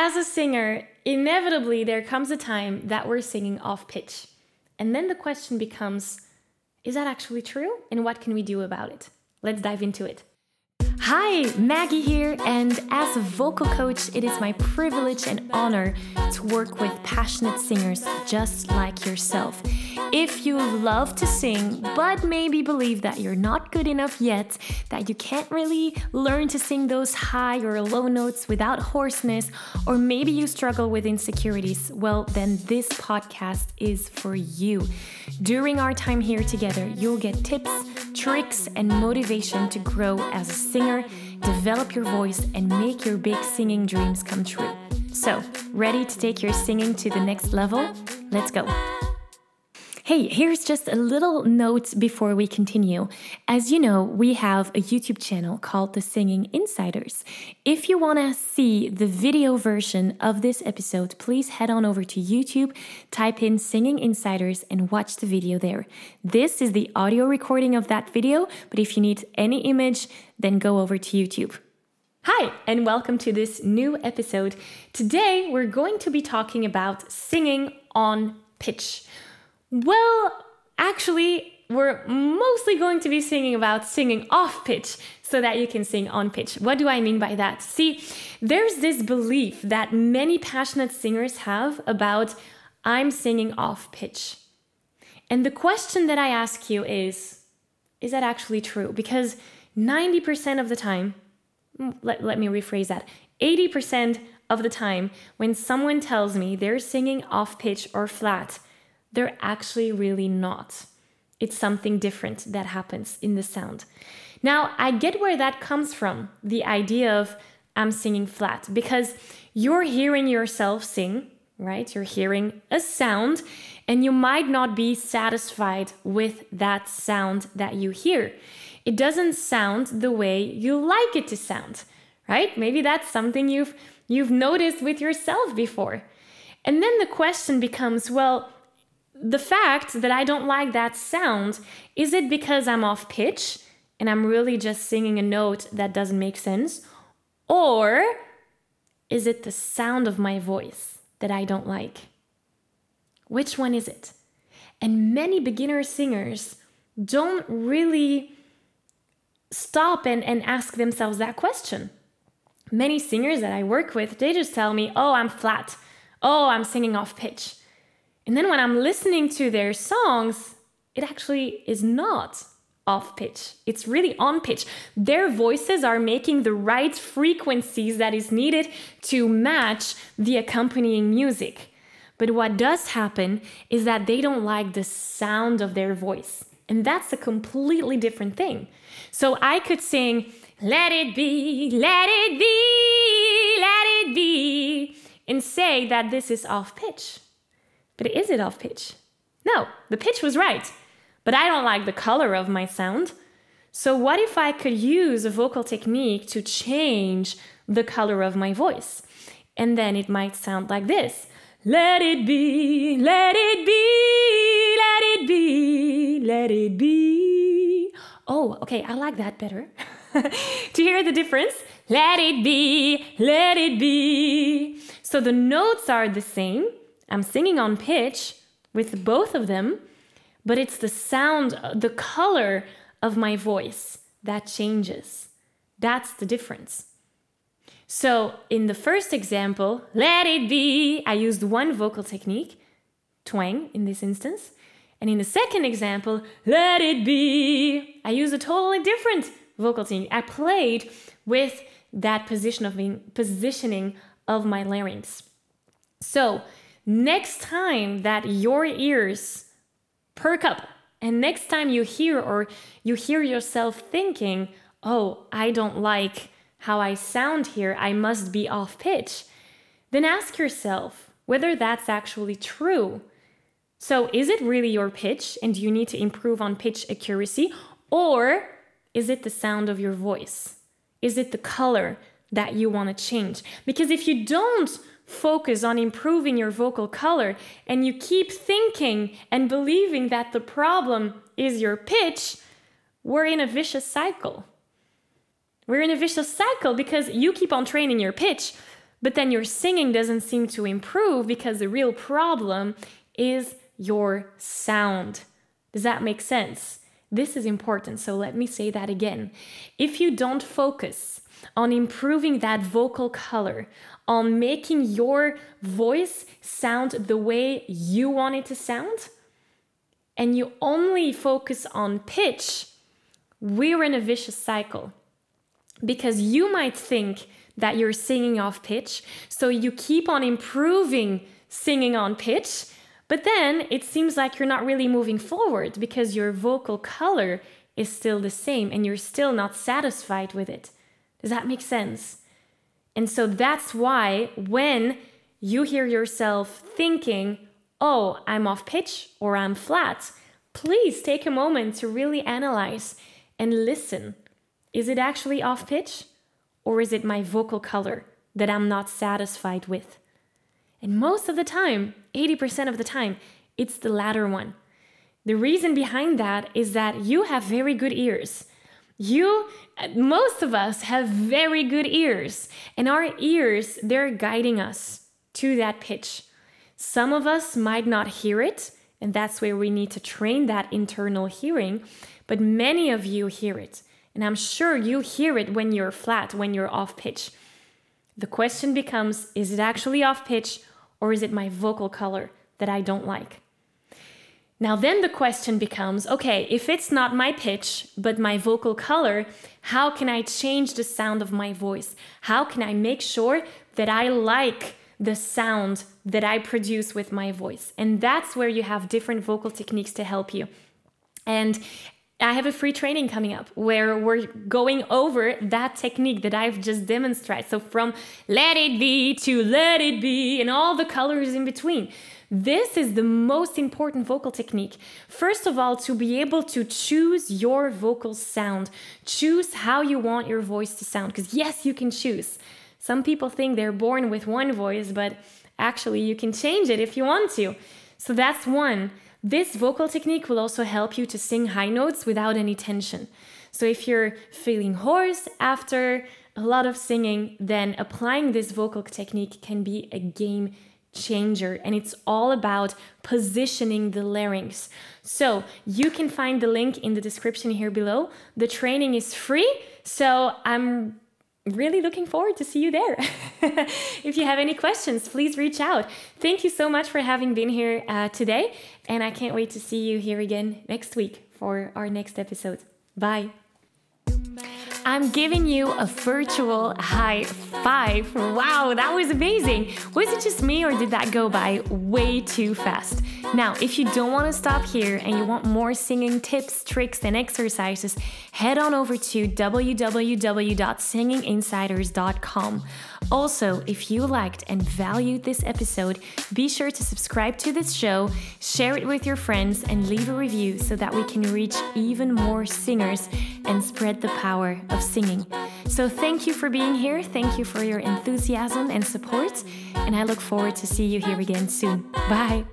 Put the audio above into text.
as a singer, inevitably there comes a time that we're singing off pitch. And then the question becomes is that actually true? And what can we do about it? Let's dive into it. Hi, Maggie here, and as a vocal coach, it is my privilege and honor to work with passionate singers just like yourself. If you love to sing, but maybe believe that you're not good enough yet, that you can't really learn to sing those high or low notes without hoarseness, or maybe you struggle with insecurities, well, then this podcast is for you. During our time here together, you'll get tips, tricks, and motivation to grow as a singer, develop your voice, and make your big singing dreams come true. So, ready to take your singing to the next level? Let's go. Hey, here's just a little note before we continue. As you know, we have a YouTube channel called The Singing Insiders. If you want to see the video version of this episode, please head on over to YouTube, type in Singing Insiders, and watch the video there. This is the audio recording of that video, but if you need any image, then go over to YouTube. Hi, and welcome to this new episode. Today, we're going to be talking about singing on pitch. Well, actually, we're mostly going to be singing about singing off pitch so that you can sing on pitch. What do I mean by that? See, there's this belief that many passionate singers have about I'm singing off pitch. And the question that I ask you is is that actually true? Because 90% of the time, mm, let, let me rephrase that 80% of the time, when someone tells me they're singing off pitch or flat, they're actually really not. It's something different that happens in the sound. Now, I get where that comes from the idea of I'm singing flat because you're hearing yourself sing, right? You're hearing a sound, and you might not be satisfied with that sound that you hear. It doesn't sound the way you like it to sound, right? Maybe that's something you've you've noticed with yourself before. And then the question becomes, well, the fact that I don't like that sound, is it because I'm off pitch and I'm really just singing a note that doesn't make sense? Or is it the sound of my voice that I don't like? Which one is it? And many beginner singers don't really stop and, and ask themselves that question. Many singers that I work with, they just tell me, oh, I'm flat. Oh, I'm singing off pitch. And then when I'm listening to their songs, it actually is not off pitch. It's really on pitch. Their voices are making the right frequencies that is needed to match the accompanying music. But what does happen is that they don't like the sound of their voice. And that's a completely different thing. So I could sing, Let it be, let it be, let it be, and say that this is off pitch. But is it off pitch? No, the pitch was right, but I don't like the color of my sound. So, what if I could use a vocal technique to change the color of my voice? And then it might sound like this Let it be, let it be, let it be, let it be. Oh, okay, I like that better. to hear the difference, let it be, let it be. So the notes are the same, I'm singing on pitch with both of them, but it's the sound, the color of my voice that changes. That's the difference. So, in the first example, let it be, I used one vocal technique, twang in this instance. And in the second example, let it be, I used a totally different vocal technique. I played with that position of being, positioning of my larynx. So, next time that your ears perk up and next time you hear or you hear yourself thinking, oh, I don't like how I sound here, I must be off pitch, then ask yourself whether that's actually true. So, is it really your pitch and you need to improve on pitch accuracy? Or is it the sound of your voice? Is it the color that you want to change? Because if you don't focus on improving your vocal color and you keep thinking and believing that the problem is your pitch, we're in a vicious cycle. We're in a vicious cycle because you keep on training your pitch, but then your singing doesn't seem to improve because the real problem is your sound. Does that make sense? This is important, so let me say that again. If you don't focus on improving that vocal color, on making your voice sound the way you want it to sound, and you only focus on pitch, we're in a vicious cycle. Because you might think that you're singing off pitch, so you keep on improving singing on pitch, but then it seems like you're not really moving forward because your vocal color is still the same and you're still not satisfied with it. Does that make sense? And so that's why when you hear yourself thinking, oh, I'm off pitch or I'm flat, please take a moment to really analyze and listen. Is it actually off pitch or is it my vocal color that I'm not satisfied with? And most of the time, 80% of the time, it's the latter one. The reason behind that is that you have very good ears. You, most of us have very good ears, and our ears, they're guiding us to that pitch. Some of us might not hear it, and that's where we need to train that internal hearing, but many of you hear it. And I'm sure you hear it when you're flat, when you're off pitch. The question becomes is it actually off pitch or is it my vocal color that I don't like? Now, then the question becomes okay, if it's not my pitch, but my vocal color, how can I change the sound of my voice? How can I make sure that I like the sound that I produce with my voice? And that's where you have different vocal techniques to help you. And I have a free training coming up where we're going over that technique that I've just demonstrated. So, from let it be to let it be and all the colors in between. This is the most important vocal technique. First of all, to be able to choose your vocal sound, choose how you want your voice to sound. Because, yes, you can choose. Some people think they're born with one voice, but actually, you can change it if you want to. So, that's one. This vocal technique will also help you to sing high notes without any tension. So if you're feeling hoarse after a lot of singing, then applying this vocal technique can be a game changer and it's all about positioning the larynx. So you can find the link in the description here below. The training is free, so I'm really looking forward to see you there. if you have any questions, please reach out. Thank you so much for having been here uh, today, and I can't wait to see you here again next week for our next episode. Bye. I'm giving you a virtual high five. Wow, that was amazing. Was it just me or did that go by way too fast? Now, if you don't want to stop here and you want more singing tips, tricks, and exercises, head on over to www.singinginsiders.com. Also, if you liked and valued this episode, be sure to subscribe to this show, share it with your friends, and leave a review so that we can reach even more singers and spread the power of singing. So, thank you for being here. Thank you for your enthusiasm and support. And I look forward to see you here again soon. Bye.